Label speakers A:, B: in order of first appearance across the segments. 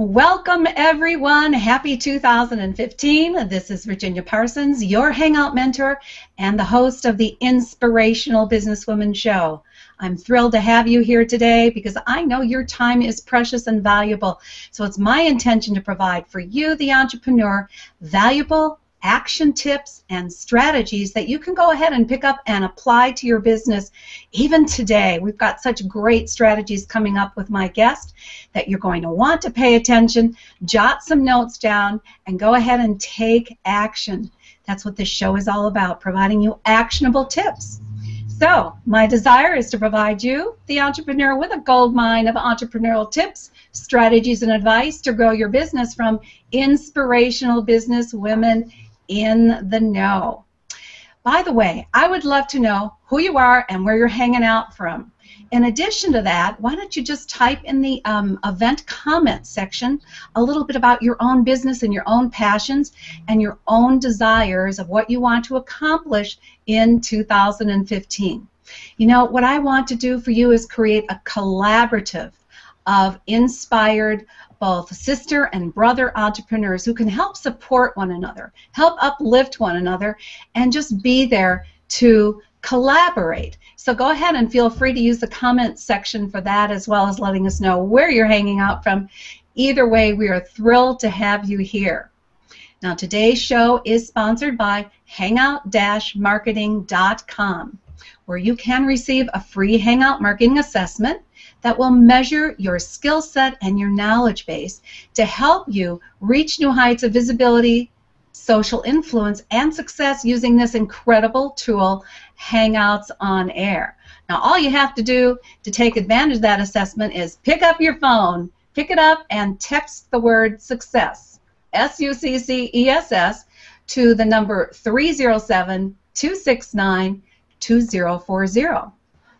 A: Welcome, everyone. Happy 2015. This is Virginia Parsons, your Hangout mentor and the host of the Inspirational Businesswoman Show. I'm thrilled to have you here today because I know your time is precious and valuable. So it's my intention to provide for you, the entrepreneur, valuable action tips and strategies that you can go ahead and pick up and apply to your business even today. We've got such great strategies coming up with my guest that you're going to want to pay attention, jot some notes down, and go ahead and take action. That's what this show is all about, providing you actionable tips. So, my desire is to provide you, the entrepreneur, with a gold mine of entrepreneurial tips, strategies, and advice to grow your business from inspirational business women in the know. By the way, I would love to know who you are and where you're hanging out from. In addition to that, why don't you just type in the um, event comment section a little bit about your own business and your own passions and your own desires of what you want to accomplish in 2015. You know, what I want to do for you is create a collaborative of inspired both sister and brother entrepreneurs who can help support one another, help uplift one another, and just be there to collaborate. So go ahead and feel free to use the comment section for that as well as letting us know where you're hanging out from. Either way, we are thrilled to have you here. Now, today's show is sponsored by Hangout-Marketing.com, where you can receive a free Hangout marketing assessment that will measure your skill set and your knowledge base to help you reach new heights of visibility, social influence, and success using this incredible tool, Hangouts on Air. Now, all you have to do to take advantage of that assessment is pick up your phone, pick it up, and text the word success, S U C C E S S, to the number 307 269 2040.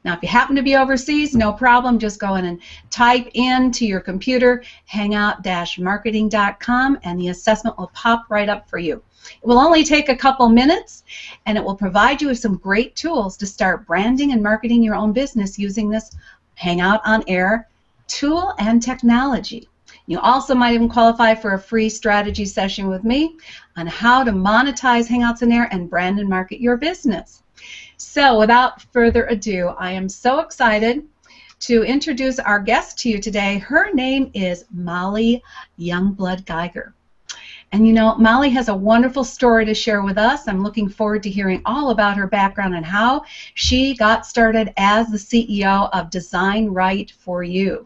A: Now, if you happen to be overseas, no problem. Just go in and type into your computer hangout-marketing.com and the assessment will pop right up for you. It will only take a couple minutes and it will provide you with some great tools to start branding and marketing your own business using this Hangout on Air tool and technology. You also might even qualify for a free strategy session with me on how to monetize Hangouts on Air and brand and market your business. So without further ado, I am so excited to introduce our guest to you today. Her name is Molly Youngblood Geiger. And you know, Molly has a wonderful story to share with us. I'm looking forward to hearing all about her background and how she got started as the CEO of Design Right for You.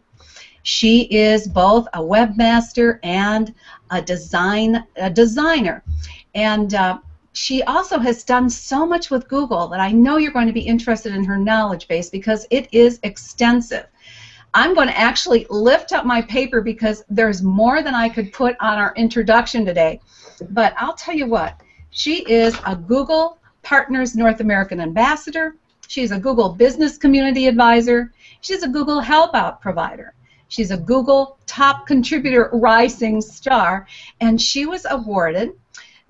A: She is both a webmaster and a design a designer. And uh, she also has done so much with Google that I know you're going to be interested in her knowledge base because it is extensive. I'm going to actually lift up my paper because there's more than I could put on our introduction today. But I'll tell you what, she is a Google Partners North American Ambassador. She's a Google Business Community Advisor. She's a Google Helpouts provider. She's a Google Top Contributor Rising Star, and she was awarded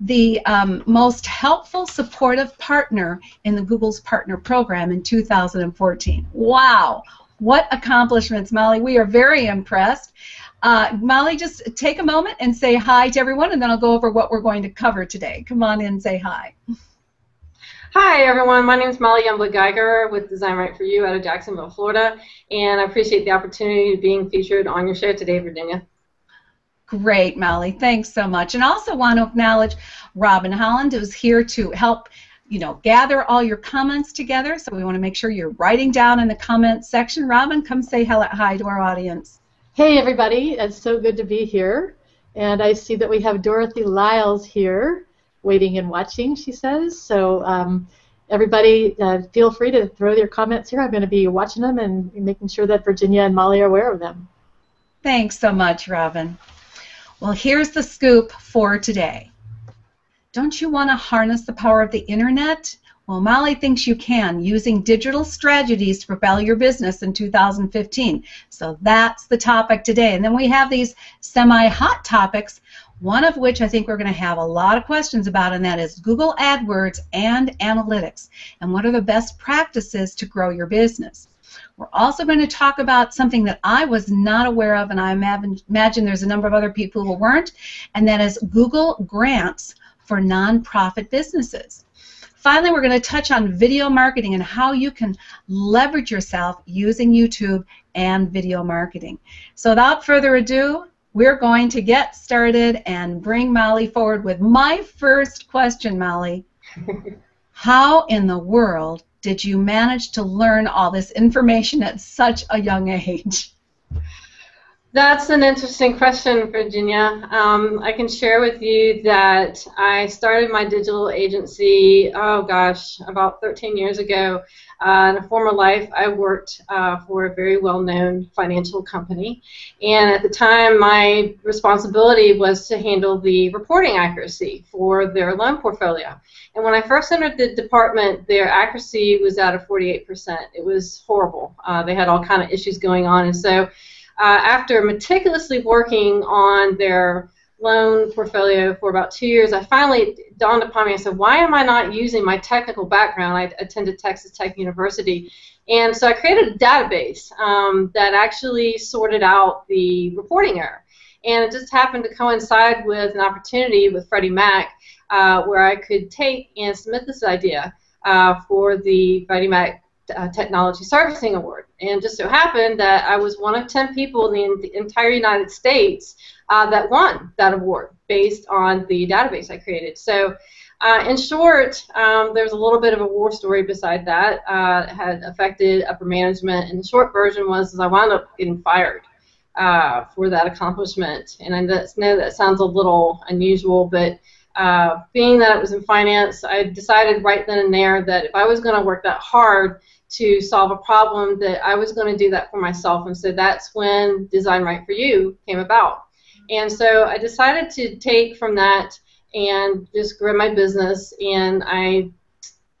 A: the um, most helpful supportive partner in the Google's Partner Program in 2014. Wow, what accomplishments, Molly. We are very impressed. Uh, Molly, just take a moment and say hi to everyone, and then I'll go over what we're going to cover today. Come on in and say hi.
B: Hi, everyone. My name is Molly Youngblood Geiger with Design Right for You out of Jacksonville, Florida, and I appreciate the opportunity of being featured on your show today, Virginia.
A: Great, Molly. Thanks so much. And also want to acknowledge Robin Holland, who's here to help you know, gather all your comments together. So we want to make sure you're writing down in the comment section. Robin, come say hello, hi to our audience.
C: Hey, everybody. It's so good to be here. And I see that we have Dorothy Lyles here, waiting and watching, she says. So um, everybody, uh, feel free to throw your comments here. I'm going to be watching them and making sure that Virginia and Molly are aware of them.
A: Thanks so much, Robin. Well, here's the scoop for today. Don't you want to harness the power of the internet Well, Molly thinks you can using digital strategies to propel your business in 2015. So that's the topic today. And then we have these semi hot topics, one of which I think we're going to have a lot of questions about, and that is Google AdWords and analytics. And what are the best practices to grow your business? We're also going to talk about something that I was not aware of, and I imagine there's a number of other people who weren't, and that is Google Grants for nonprofit businesses. Finally, we're going to touch on video marketing and how you can leverage yourself using YouTube and video marketing. So without further ado, we're going to get started and bring Molly forward with my first question, Molly. how in the world did you manage to learn all this information at such a young age?
B: That's an interesting question, Virginia. Um, I can share with you that I started my digital agency, oh gosh, about 13 years ago. Uh, in a former life, I worked uh, for a very well known financial company. And at the time, my responsibility was to handle the reporting accuracy for their loan portfolio. And when I first entered the department, their accuracy was at a 48%. It was horrible. Uh, they had all kind of issues going on. And so uh, after meticulously working on their loan portfolio for about two years, I finally dawned upon me. I said, why am I not using my technical background? I attended Texas Tech University. And so I created a database um, that actually sorted out the reporting error. And it just happened to coincide with an opportunity with Freddie Mac uh, where I could take and submit this idea uh, for the Freddie Mac uh, Technology Servicing Award. And just so happened that I was one of 10 people in the, entire United States uh, that won that award based on the database I created. So, uh, in short, um, there's a little bit of a war story beside that. Uh, had affected upper management, and the short version was I wound up getting fired. Uh, for that accomplishment, and I know that sounds a little unusual, but uh, being that it was in finance, I decided right then and there that if I was going to work that hard, to solve a problem that I was going to do that for myself. And so that's when Design Right for You came about. And so I decided to take from that and just grow my business. And I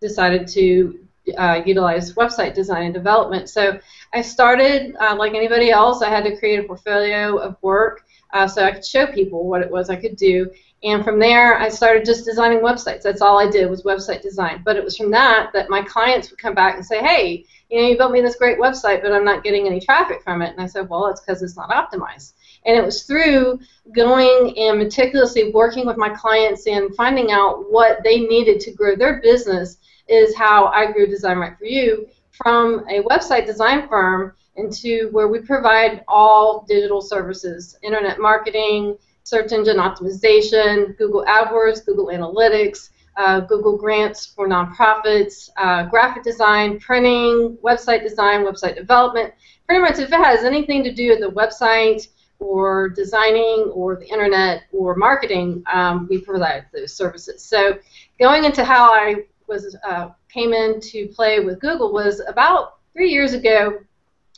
B: decided to uh, utilize website design and development. So I started, uh, like anybody else, I had to create a portfolio of work uh, so I could show people what it was I could do. And from there, I started just designing websites. That's all I did was website design. But it was from that that my clients would come back and say, hey, you know, you built me this great website, but I'm not getting any traffic from it. And I said, well, it's because it's not optimized. And it was through going and meticulously working with my clients and finding out what they needed to grow their business is how I grew Design Right for You from a website design firm into where we provide all digital services, internet marketing, search engine optimization, Google AdWords, Google Analytics, uh, Google Grants for nonprofits, uh, graphic design, printing, website design, website development. Pretty much if it has anything to do with the website or designing or the internet or marketing, um, we provide those services. So going into how I was uh, came into play with Google was about three years ago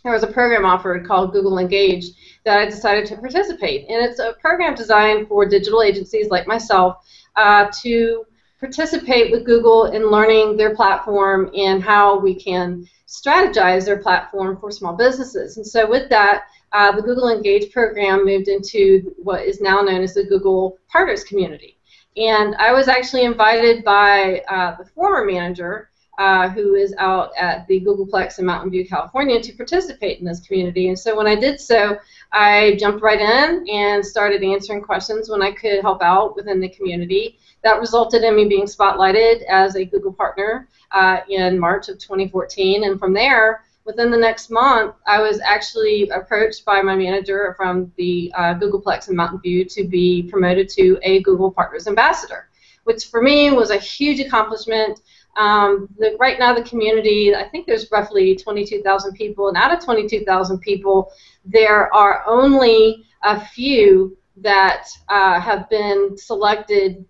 B: there was a program offered called Google Engage that I decided to participate. And it's a program designed for digital agencies like myself uh, to participate with Google in learning their platform and how we can strategize their platform for small businesses. And so with that, uh, the Google Engage program moved into what is now known as the Google Partners Community. And I was actually invited by uh, the former manager uh, who is out at the Googleplex in Mountain View, California, to participate in this community. And so when I did so, I jumped right in and started answering questions when I could help out within the community. That resulted in me being spotlighted as a Google partner uh, in March of 2014. And from there, within the next month, I was actually approached by my manager from the uh, Googleplex in Mountain View to be promoted to a Google Partners Ambassador, which for me was a huge accomplishment. Um, the, right now, the community, I think there's roughly 22,000 people, and out of 22,000 people, there are only a few that uh, have been selected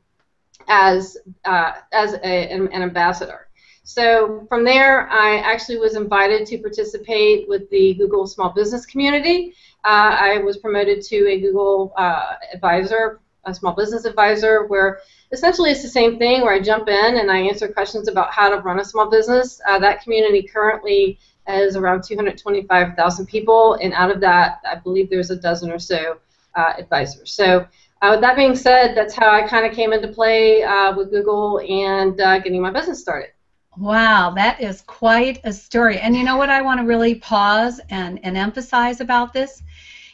B: as uh, as a, an, an, ambassador. So from there, I actually was invited to participate with the Google Small Business community. Uh, I was promoted to a Google uh, advisor a small business advisor, where essentially it's the same thing where I jump in and I answer questions about how to run a small business. Uh, that community currently is around 225,000 people, and out of that, I believe there's a dozen or so uh, advisors. So. Uh, with that being said, that's how I kind of came into play uh, with Google and uh, getting my business started.
A: Wow, that is quite a story. And you know what I want to really pause and, and emphasize about this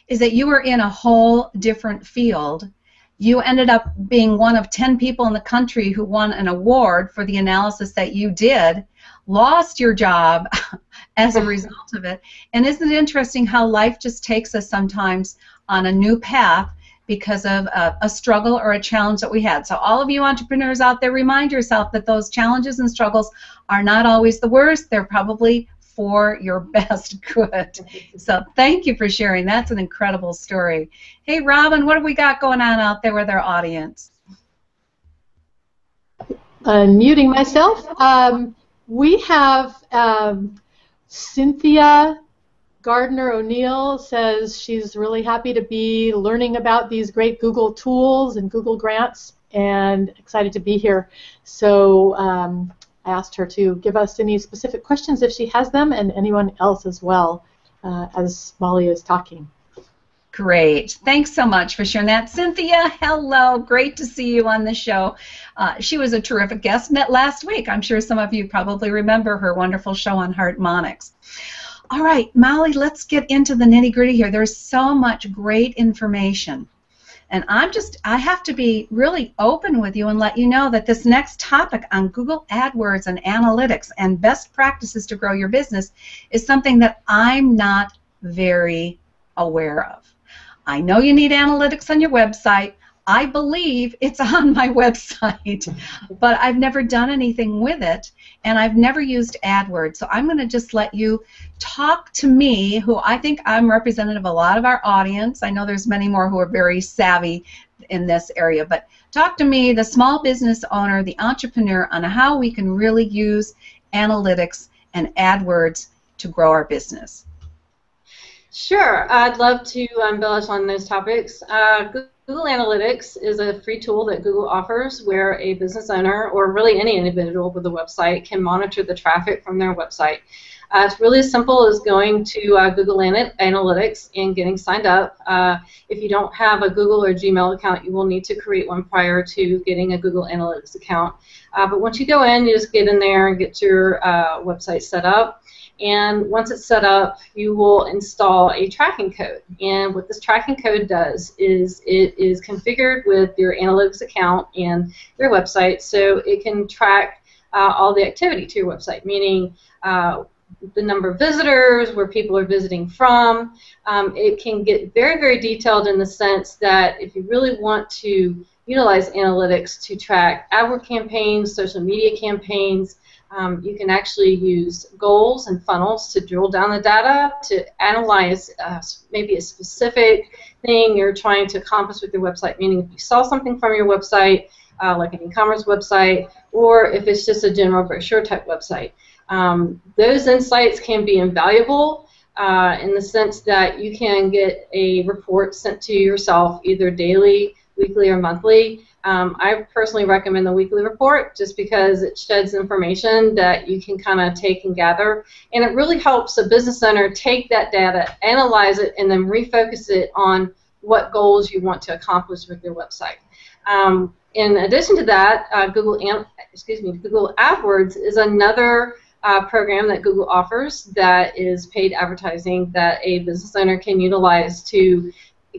A: is that you were in a whole different field. You ended up being one of 10 people in the country who won an award for the analysis that you did, lost your job as a result of it. And isn't it interesting how life just takes us sometimes on a new path because of a, a, struggle or a challenge that we had. So, all of you entrepreneurs out there, remind yourself that those challenges and struggles are not always the worst. They're probably for your best good. So, thank you for sharing. That's an incredible story. Hey, Robin, what have we got going on out there with our audience?
C: Unmuting myself. Um, we have um, Cynthia Gardner O'Neill says she's really happy to be learning about these great Google tools and Google grants and excited to be here. So um, asked her to give us any specific questions if she has them and anyone else as well uh, as Molly is talking.
A: Great. Thanks so much for sharing that. Cynthia, hello. Great to see you on the show. Uh, she was a terrific guest, met last week. I'm sure some of you probably remember her wonderful show on Hartmonics. All right, Molly, let's get into the nitty gritty here. There's so much great information. And I'm just, I have to be really open with you and let you know that this next topic on Google AdWords and analytics and best practices to grow your business is something that I'm not very aware of. I know you need analytics on your website. I believe it's on my website, but I've never done anything with it, and I've never used AdWords. So I'm going to just let you talk to me, who I think I'm representative of a lot of our audience. I know there's many more who are very savvy in this area, but talk to me, the small business owner, the entrepreneur, on how we can really use analytics and AdWords to grow our business.
B: Sure, I'd love to embellish on those topics. Uh, Google Analytics is a free tool that Google offers where a business owner or really any individual with a website can monitor the traffic from their website. Uh, it's really as simple as going to uh, Google Analytics and getting signed up. Uh, if you don't have a Google or Gmail account, you will need to create one prior to getting a Google Analytics account. Uh, but once you go in, you just get in there and get your uh, website set up and once it's set up, you will install a tracking code. And what this tracking code does is it is configured with your analytics account and your website so it can track uh, all the activity to your website, meaning uh, the number of visitors, where people are visiting from. Um, it can get very, very detailed in the sense that if you really want to utilize analytics to track AdWord campaigns, social media campaigns, um, you can actually use goals and funnels to drill down the data to analyze uh, maybe a specific thing you're trying to accomplish with your website. Meaning, if you saw something from your website, uh, like an e-commerce website, or if it's just a general brochure type website, um, those insights can be invaluable. Uh, in the sense that you can get a report sent to yourself either daily, weekly, or monthly um, I personally recommend the weekly report just because it sheds information that you can kind of take and gather. And it really helps a business owner take that data, analyze it, and then refocus it on what goals you want to accomplish with your website. Um, in addition to that, uh, Google, excuse me, Google AdWords is another uh, program that Google offers that is paid advertising that a business owner can utilize to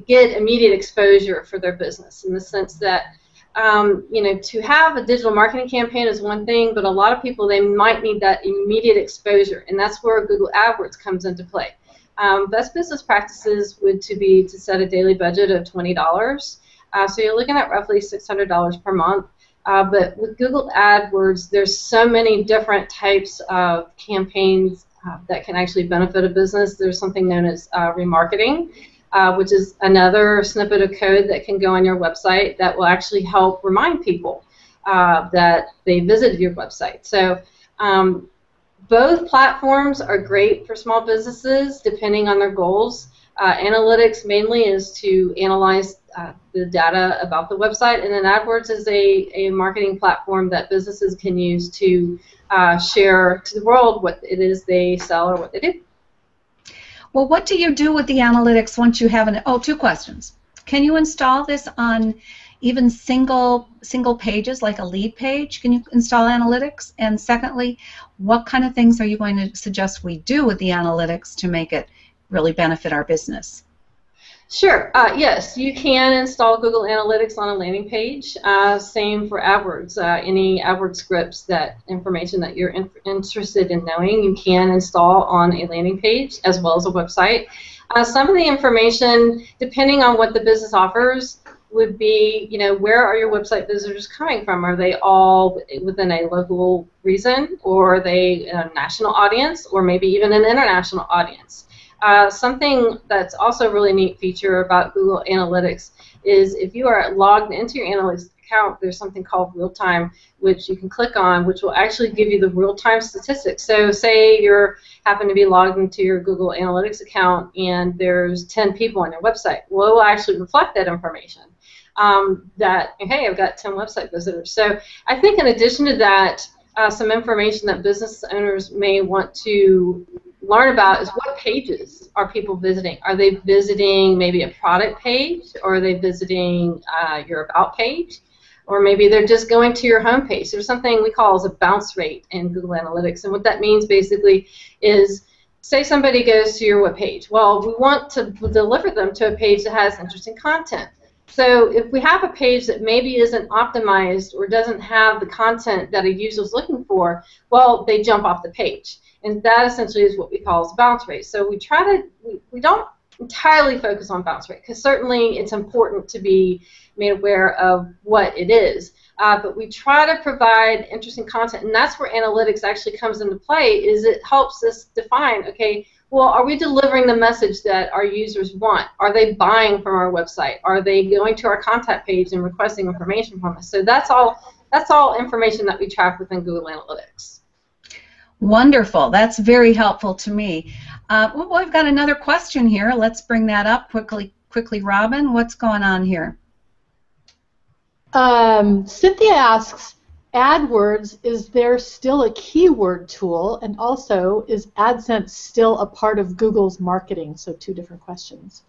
B: get immediate exposure for their business in the sense that um, you know, to have a digital marketing campaign is one thing, but a lot of people they might need that immediate exposure, and that's where Google AdWords comes into play. Um, best business practices would to be to set a daily budget of twenty dollars. Uh, so you're looking at roughly six hundred dollars per month. Uh, but with Google AdWords, there's so many different types of campaigns uh, that can actually benefit a business. There's something known as uh, remarketing uh, which is another snippet of code that can go on your website that will actually help remind people uh, that they visited your website. So um, both platforms are great for small businesses depending on their goals. Uh, analytics mainly is to analyze uh, the data about the website, and then AdWords is a, a marketing platform that businesses can use to uh, share to the world what it is they sell or what they do.
A: Well, what do you do with the analytics once you have an? Oh, two questions. Can you install this on even single single pages like a lead page? Can you install analytics? And secondly, what kind of things are you going to suggest we do with the analytics to make it really benefit our business?
B: Sure. Uh, yes, you can install Google Analytics on a landing page. Uh, same for AdWords. Uh, any AdWords scripts, that information that you're in interested in knowing, you can install on a landing page as well as a website. Uh, some of the information, depending on what the business offers, would be, you know, where are your website visitors coming from? Are they all within a local region, or are they a national audience, or maybe even an international audience? Uh, something that's also a really neat feature about Google Analytics is if you are logged into your Analytics account, there's something called real time, which you can click on, which will actually give you the real time statistics. So, say you happen to be logged into your Google Analytics account and there's 10 people on your website. Well, it will actually reflect that information. Um, that hey, I've got 10 website visitors. So, I think in addition to that, uh, some information that business owners may want to learn about is what pages are people visiting? Are they visiting maybe a product page, or are they visiting uh, your about page, or maybe they're just going to your home page? There's something we call as a bounce rate in Google Analytics, and what that means basically is say somebody goes to your web page. Well, we want to deliver them to a page that has interesting content. So if we have a page that maybe isn't optimized or doesn't have the content that a user is looking for, well, they jump off the page and that essentially is what we call bounce rate. So we try to we, we don't entirely focus on bounce rate because certainly it's important to be made aware of what it is. Uh, but we try to provide interesting content, and that's where analytics actually comes into play. Is it helps us define, okay, well, are we delivering the message that our users want? Are they buying from our website? Are they going to our contact page and requesting information from us? So that's all. That's all information that we track within Google Analytics.
A: Wonderful. That's very helpful to me. Uh, well, I've got another question here. Let's bring that up quickly. Quickly, Robin, what's going on here?
C: Um, Cynthia asks, AdWords, is there still a keyword tool? And also, is AdSense still a part of Google's marketing? So two different questions.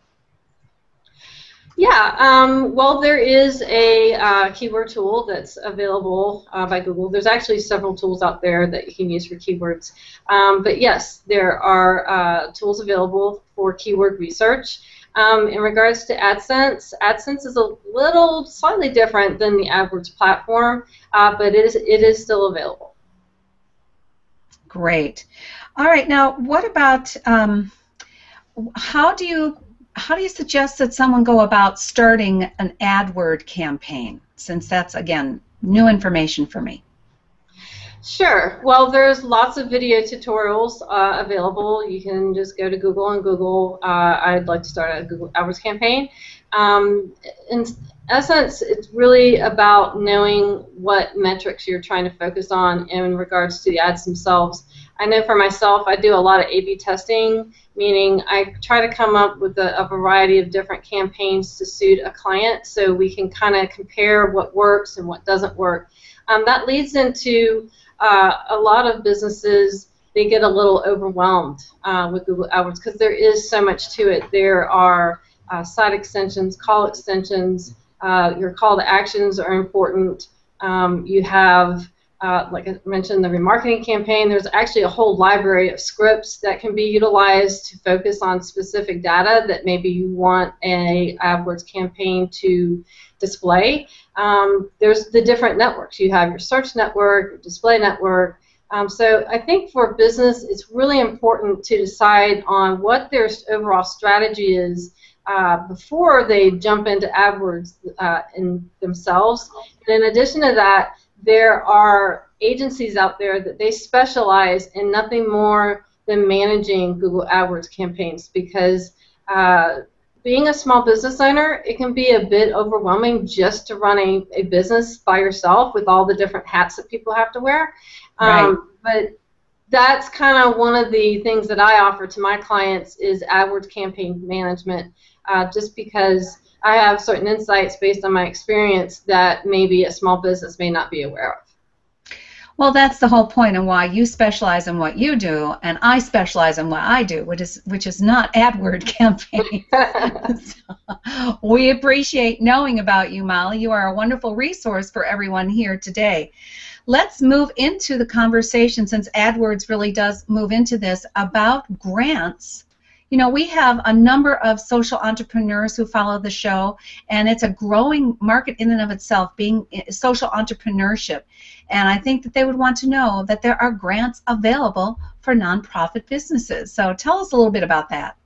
B: Yeah, um, well, there is a uh, keyword tool that's available uh, by Google. There's actually several tools out there that you can use for keywords. Um, but yes, there are uh, tools available for keyword research. Um, in regards to AdSense, AdSense is a little slightly different than the AdWords platform, uh, but it is, it is still available.
A: Great. All right, now what about um, how do you how do you suggest that someone go about starting an AdWord campaign? Since that's again new information for me.
B: Sure. Well, there's lots of video tutorials uh, available. You can just go to Google and Google. Uh, I'd like to start a Google AdWords campaign. Um, in essence, it's really about knowing what metrics you're trying to focus on in regards to the ads themselves. I know for myself, I do a lot of A/B testing, meaning I try to come up with a, a variety of different campaigns to suit a client, so we can kind of compare what works and what doesn't work. Um, that leads into uh, a lot of businesses they get a little overwhelmed uh, with Google AdWords because there is so much to it. There are uh, site extensions, call extensions. Uh, your call to actions are important. Um, you have uh, like I mentioned, the remarketing campaign, there's actually a whole library of scripts that can be utilized to focus on specific data that maybe you want a AdWords campaign to display. Um, there's the different networks. You have your search network, your display network. Um, so I think for business, it's really important to decide on what their overall strategy is uh, before they jump into AdWords uh, in themselves. And in addition to that, there are agencies out there that they specialize in nothing more than managing Google AdWords campaigns because uh, being a small business owner, it can be a bit overwhelming just to run a, a business by yourself with all the different hats that people have to wear. Um, right. But that's kind of one of the things that I offer to my clients is AdWords campaign management, uh, just because I have certain insights based on my experience that maybe a small business may not be aware of.
A: Well, that's the whole point and why you specialize in what you do, and I specialize in what I do, which is which is not AdWord campaigns. so, we appreciate knowing about you, Molly. You are a wonderful resource for everyone here today. Let's move into the conversation since AdWords really does move into this about grants you know, we have a number of social entrepreneurs who follow the show, and it's a growing market in and of itself, being social entrepreneurship. And I think that they would want to know that there are grants available for nonprofit businesses. So tell us a little bit about that.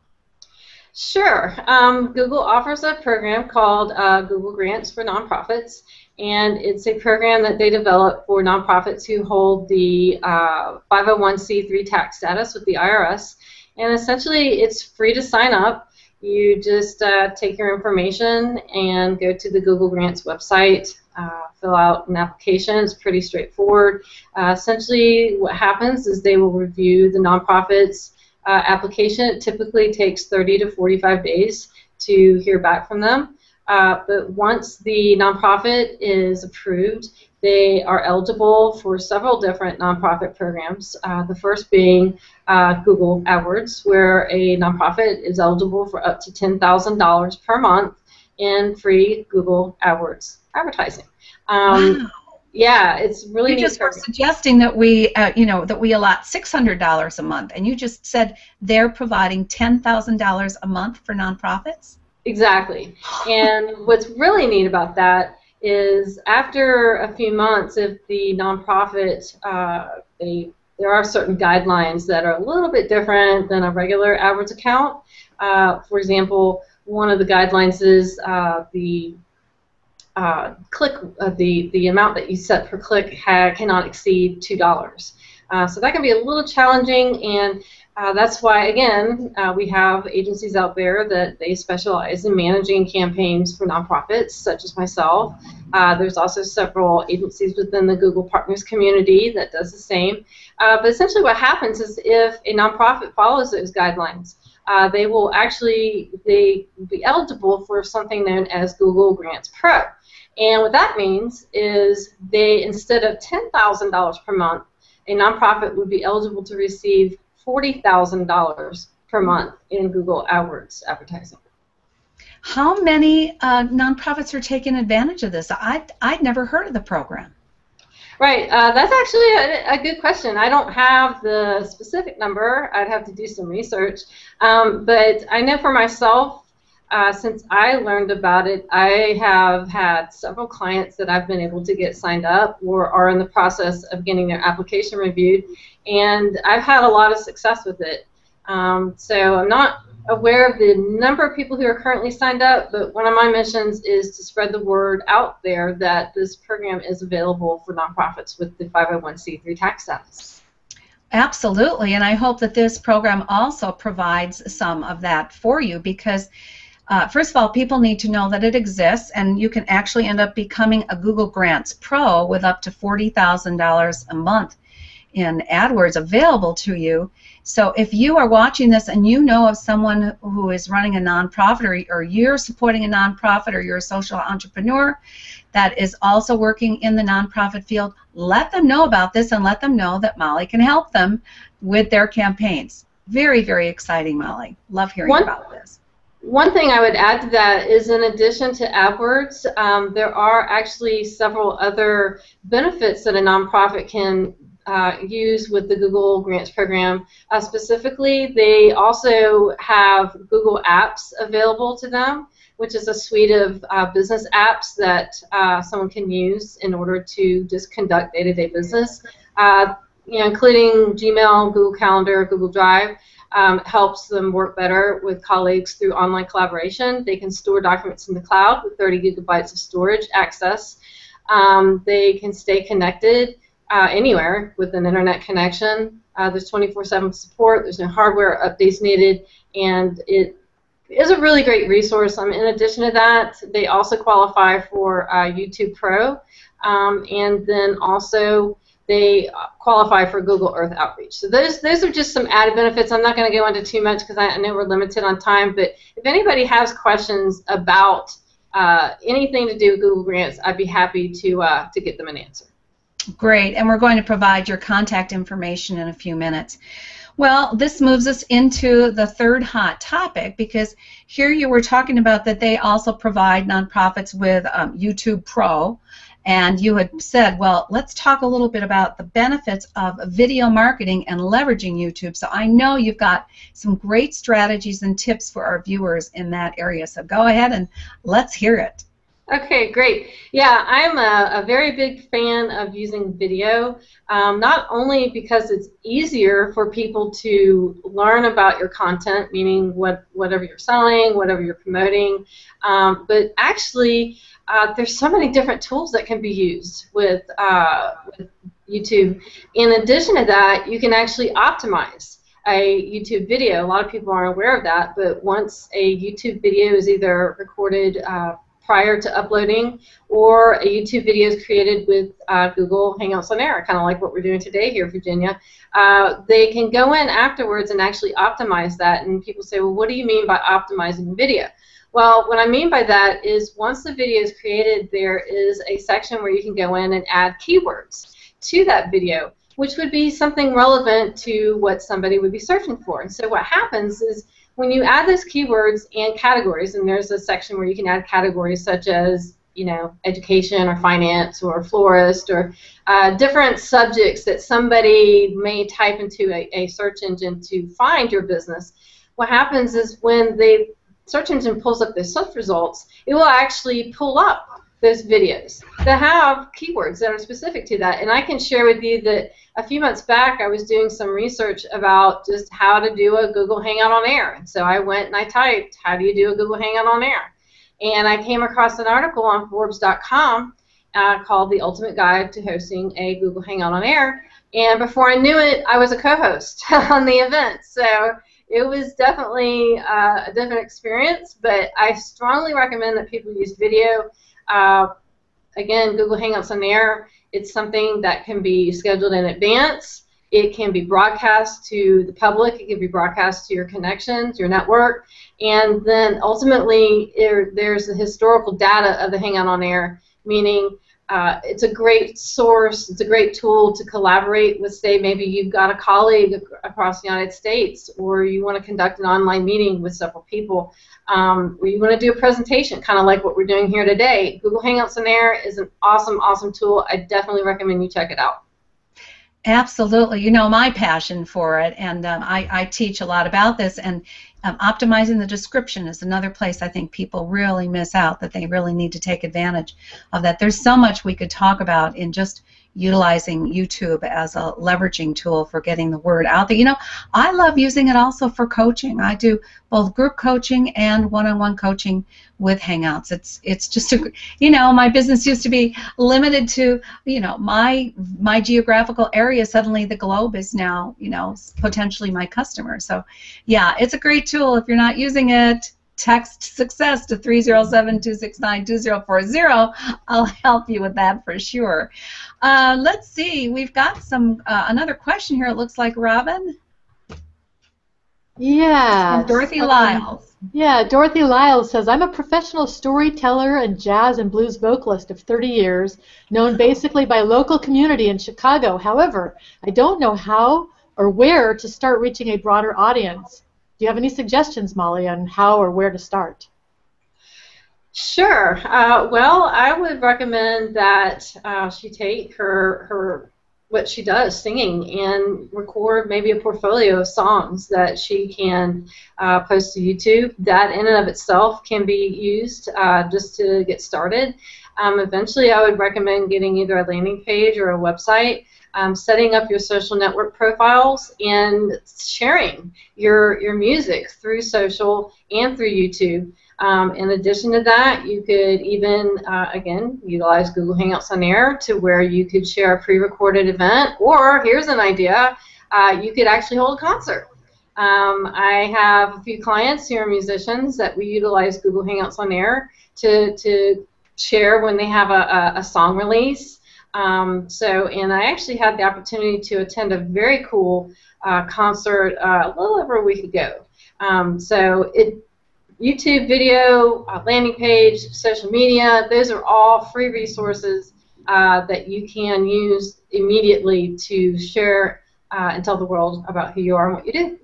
B: Sure. Um, Google offers a program called uh, Google Grants for Nonprofits, and it's a program that they develop for nonprofits who hold the uh, 501c3 tax status with the IRS. And essentially, it's free to sign up. You just uh, take your information and go to the Google Grants website, uh, fill out an application. It's pretty straightforward. Uh, essentially, what happens is they will review the nonprofit's uh, application. It typically takes 30 to 45 days to hear back from them. Uh, but once the nonprofit is approved, they are eligible for several different nonprofit programs. Uh, the first being uh, Google AdWords, where a nonprofit is eligible for up to $10,000 per month in free Google AdWords advertising. Um, wow. Yeah, it's really.
A: You just were suggesting that we, uh, you know, that we allot six hundred dollars a month, and you just said they're providing ten thousand dollars a month for nonprofits.
B: Exactly, and what's really neat about that is after a few months, if the nonprofit, uh, they, there are certain guidelines that are a little bit different than a regular AdWords account. Uh, for example, one of the guidelines is uh, the uh, click, uh, the, the amount that you set per click cannot exceed $2. Uh, so that can be a little challenging and uh, that's why, again, uh, we have agencies out there that they specialize in managing campaigns for nonprofits, such as myself. Uh, there's also several agencies within the Google Partners community that does the same. Uh, but essentially, what happens is if a nonprofit follows those guidelines, uh, they will actually they be eligible for something known as Google Grants Pro. And what that means is they, instead of $10,000 per month, a nonprofit would be eligible to receive $40,000 per month in Google AdWords advertising.
A: How many uh, nonprofits are taking advantage of this? I, I'd never heard of the program.
B: Right, uh, that's actually a, a, good question. I don't have the specific number. I'd have to do some research. Um, but I know for myself, uh, since I learned about it, I have had several clients that I've been able to get signed up or are in the process of getting their application reviewed, and I've had a lot of success with it. Um, so I'm not aware of the number of people who are currently signed up, but one of my missions is to spread the word out there that this program is available for nonprofits with the 501c3 tax status.
A: Absolutely, and I hope that this program also provides some of that for you because uh, first of all, people need to know that it exists, and you can actually end up becoming a Google Grants Pro with up to $40,000 a month in AdWords available to you. So if you are watching this and you know of someone who is running a nonprofit or, or you're supporting a nonprofit or you're a social entrepreneur that is also working in the nonprofit field, let them know about this and let them know that Molly can help them with their campaigns. Very, very exciting, Molly. Love hearing One, about this.
B: One thing I would add to that is in addition to AdWords, um, there are actually several other benefits that a nonprofit can uh, use with the Google Grants program. Uh, specifically, they also have Google Apps available to them, which is a suite of uh, business apps that uh, someone can use in order to just conduct day-to-day business, uh, you know, including Gmail, Google Calendar, Google Drive um, helps them work better with colleagues through online collaboration. They can store documents in the cloud with 30 gigabytes of storage access. Um, they can stay connected uh, anywhere with an internet connection. Uh, there's 24/7 support. There's no hardware updates needed, and it is a really great resource. Um, in addition to that, they also qualify for uh, YouTube Pro, um, and then also they qualify for Google Earth Outreach. So those those are just some added benefits. I'm not going to go into too much because I, know we're limited on time. But if anybody has questions about uh, anything to do with Google Grants, I'd be happy to uh, to get them an answer.
A: Great, and we're going to provide your contact information in a few minutes. Well, this moves us into the third hot topic because here you were talking about that they also provide nonprofits with um, YouTube Pro, and you had said, well, let's talk a little bit about the benefits of video marketing and leveraging YouTube. So I know you've got some great strategies and tips for our viewers in that area. So go ahead and let's hear it.
B: Okay, great. Yeah, I'm a, a, very big fan of using video, um, not only because it's easier for people to learn about your content, meaning what whatever you're selling, whatever you're promoting, um, but actually uh, there's so many different tools that can be used with, uh, with YouTube. In addition to that, you can actually optimize a YouTube video. A lot of people aren't aware of that, but once a YouTube video is either recorded uh, prior to uploading or a YouTube video is created with uh, Google Hangouts on Air, kind of like what we're doing today here, in Virginia, uh, they can go in afterwards and actually optimize that. And people say, well, what do you mean by optimizing video? Well, what I mean by that is once the video is created, there is a section where you can go in and add keywords to that video, which would be something relevant to what somebody would be searching for. And so what happens is when you add those keywords and categories, and there's a section where you can add categories such as you know, education or finance or florist or uh, different subjects that somebody may type into a, a search engine to find your business. What happens is when the search engine pulls up the search results, it will actually pull up those videos that have keywords that are specific to that. And I can share with you that a few months back I was doing some research about just how to do a Google Hangout on Air. And so I went and I typed, how do you do a Google Hangout on Air? And I came across an article on Forbes.com uh, called The Ultimate Guide to Hosting a Google Hangout on Air. And before I knew it, I was a co-host on the event. So it was definitely uh, a different experience, but I strongly recommend that people use video. Uh, again, Google Hangouts on Air, it's something that can be scheduled in advance. It can be broadcast to the public. It can be broadcast to your connections, your network, and then ultimately there, there's the historical data of the Hangout on Air, meaning uh, it's a great source, it's a great tool to collaborate with, say, maybe you've got a colleague across the United States, or you want to conduct an online meeting with several people, um, or you want to do a presentation, kind of like what we're doing here today. Google Hangouts on Air is an awesome, awesome tool. I definitely recommend you check it out.
A: Absolutely. You know my passion for it, and um, I, I teach a lot about this. And um, optimizing the description is another place I think people really miss out that they really need to take advantage of that. There's so much we could talk about in just utilizing YouTube as a leveraging tool for getting the word out there. You know, I love using it also for coaching. I do both group coaching and one-on-one coaching with Hangouts. It's it's just a you know my business used to be limited to you know my my geographical area. Suddenly the globe is now you know potentially my customer. So yeah, it's a great tool. If you're not using it, text success to 307-269-2040. I'll help you with that for sure. Uh, let's see. We've got some uh, another question here. It looks like Robin.
C: Yeah.
A: Dorothy um, Lyles.
C: Yeah, Dorothy Lyles says, I'm a professional storyteller and jazz and blues vocalist of 30 years, known basically by local community in Chicago. However, I don't know how or where to start reaching a broader audience. Do you have any suggestions, Molly, on how or where to start?
B: Sure. Uh, well, I would recommend that uh, she take her her what she does singing and record maybe a portfolio of songs that she can uh, post to YouTube. That in and of itself can be used uh, just to get started. Um, eventually, I would recommend getting either a landing page or a website um, setting up your social network profiles and sharing your, your music through social and through YouTube. Um, in addition to that, you could even, uh, again, utilize Google Hangouts on Air to where you could share a pre-recorded event, or here's an idea, uh, you could actually hold a concert. Um, I have a few clients who are musicians that we utilize Google Hangouts on Air to, to share when they have a, a, a song release Um, so, and I actually had the opportunity to attend a very cool uh, concert uh, a little over a week ago. Um, so, it YouTube video, uh, landing page, social media, those are all free resources uh, that you can use immediately to share uh, and tell the world about who you are and what you do.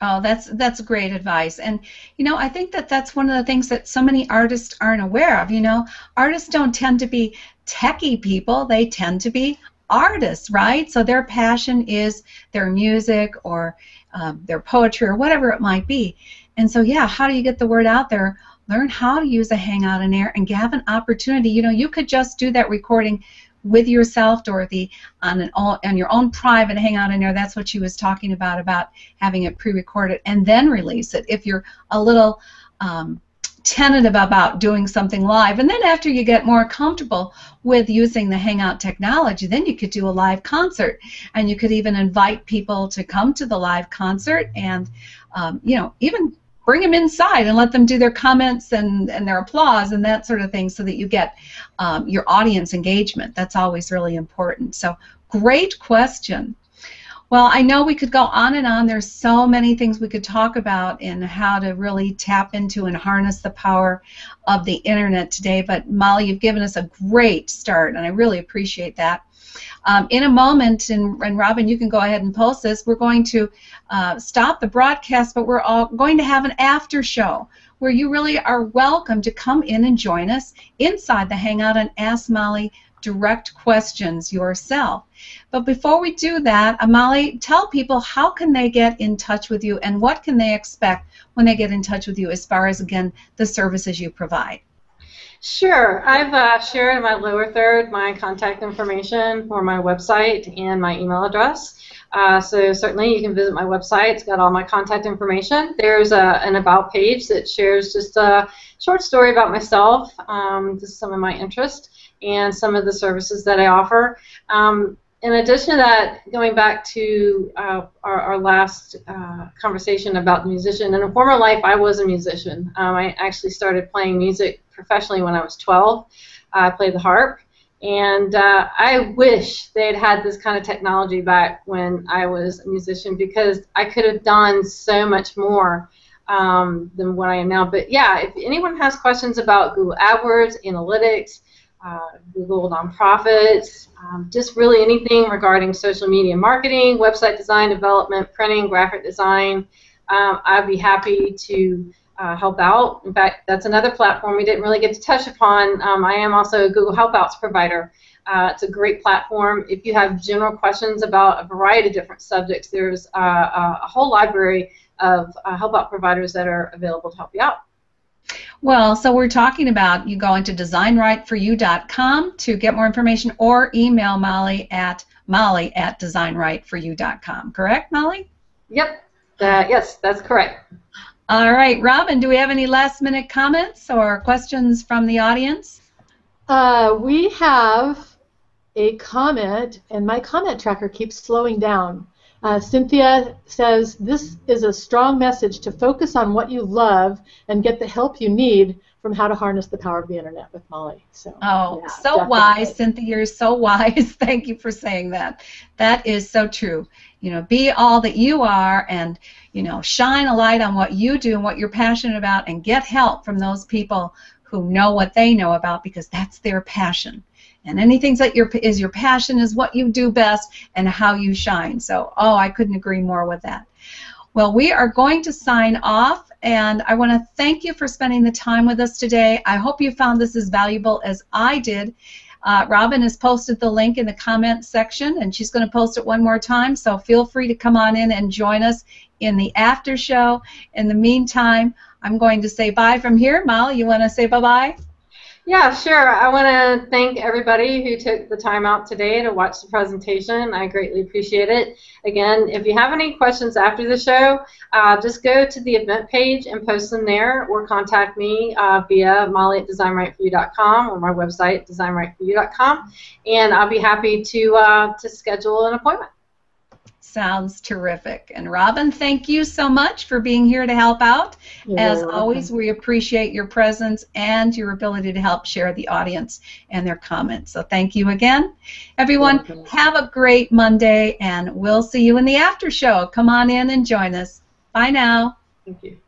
A: Oh, that's that's great advice. And you know, I think that that's one of the things that so many artists aren't aware of. You know, artists don't tend to be techie people; they tend to be artists, right? So their passion is their music or um, their poetry or whatever it might be. And so, yeah, how do you get the word out there? Learn how to use a Hangout on Air and have an opportunity. You know, you could just do that recording with yourself, Dorothy, on an on your own private hangout in there. That's what she was talking about about having it pre-recorded and then release it. If you're a little um, tentative about doing something live, and then after you get more comfortable with using the Hangout technology, then you could do a live concert, and you could even invite people to come to the live concert, and um, you know even bring them inside and let them do their comments and, and their applause and that sort of thing so that you get um, your audience engagement. That's always really important. So great question. Well, I know we could go on and on. There's so many things we could talk about in how to really tap into and harness the power of the internet today. But Molly, you've given us a great start, and I really appreciate that. Um, in a moment, and, and, Robin, you can go ahead and post this, we're going to uh, stop the broadcast, but we're all going to have an after show where you really are welcome to come in and join us inside the Hangout and ask Molly direct questions yourself. But before we do that, Molly, tell people how can they get in touch with you and what can they expect when they get in touch with you as far as, again, the services you provide.
B: Sure. I've uh, shared in my lower third my contact information for my website and my email address. Uh, so certainly you can visit my website. It's got all my contact information. There's a, an about page that shares just a short story about myself, um, just some of my interest, and some of the services that I offer. Um, in addition to that, going back to uh, our, our, last uh, conversation about the musician, in a former life I was a musician. Um, I actually started playing music professionally when I was 12. I played the harp, and uh, I wish they had had this kind of technology back when I was a musician because I could have done so much more um, than what I am now. But yeah, if anyone has questions about Google AdWords, analytics, uh, Google nonprofits, um, just really anything regarding social media marketing, website design, development, printing, graphic design, um, I'd be happy to uh, help out. In fact, that's another platform we didn't really get to touch upon. Um, I am also a Google Helpouts provider. Uh, it's a great platform. If you have general questions about a variety of different subjects, there's uh, a whole library of uh, help out providers that are available to help you out.
A: Well, so we're talking about you go into designrightforyou.com to get more information or email Molly at molly at designrightforyou.com. Correct, Molly?
B: Yep. Uh, yes, that's correct.
A: All right, Robin, do we have any last minute comments or questions from the audience?
C: Uh, we have a comment, and my comment tracker keeps slowing down. Uh, Cynthia says this is a strong message to focus on what you love and get the help you need from how to harness the power of the internet with Molly. So,
A: oh, yeah, so definitely. wise, Cynthia. You're so wise. Thank you for saying that. That is so true. You know, be all that you are, and you know, shine a light on what you do and what you're passionate about, and get help from those people who know what they know about because that's their passion and anything that your is your passion is what you do best and how you shine. So, oh, I couldn't agree more with that. Well, we are going to sign off, and I want to thank you for spending the time with us today. I hope you found this as valuable as I did. Uh, Robin has posted the link in the comments section, and she's going to post it one more time, so feel free to come on in and join us in the after show. In the meantime, I'm going to say bye from here. Molly, you want to say bye-bye?
B: Yeah, sure. I want to thank everybody who took the time out today to watch the presentation. I greatly appreciate it. Again, if you have any questions after the show, uh, just go to the event page and post them there or contact me uh, via molly at designrightforyou.com or my website, designrightforyou.com, and I'll be happy to, uh, to schedule an appointment.
A: Sounds terrific. And Robin, thank you so much for being here to help out.
C: You're
A: As
C: welcome.
A: always, we appreciate your presence and your ability to help share the audience and their comments. So thank you again. Everyone, have a great Monday, and we'll see you in the after show. Come on in and join us. Bye now.
B: Thank you.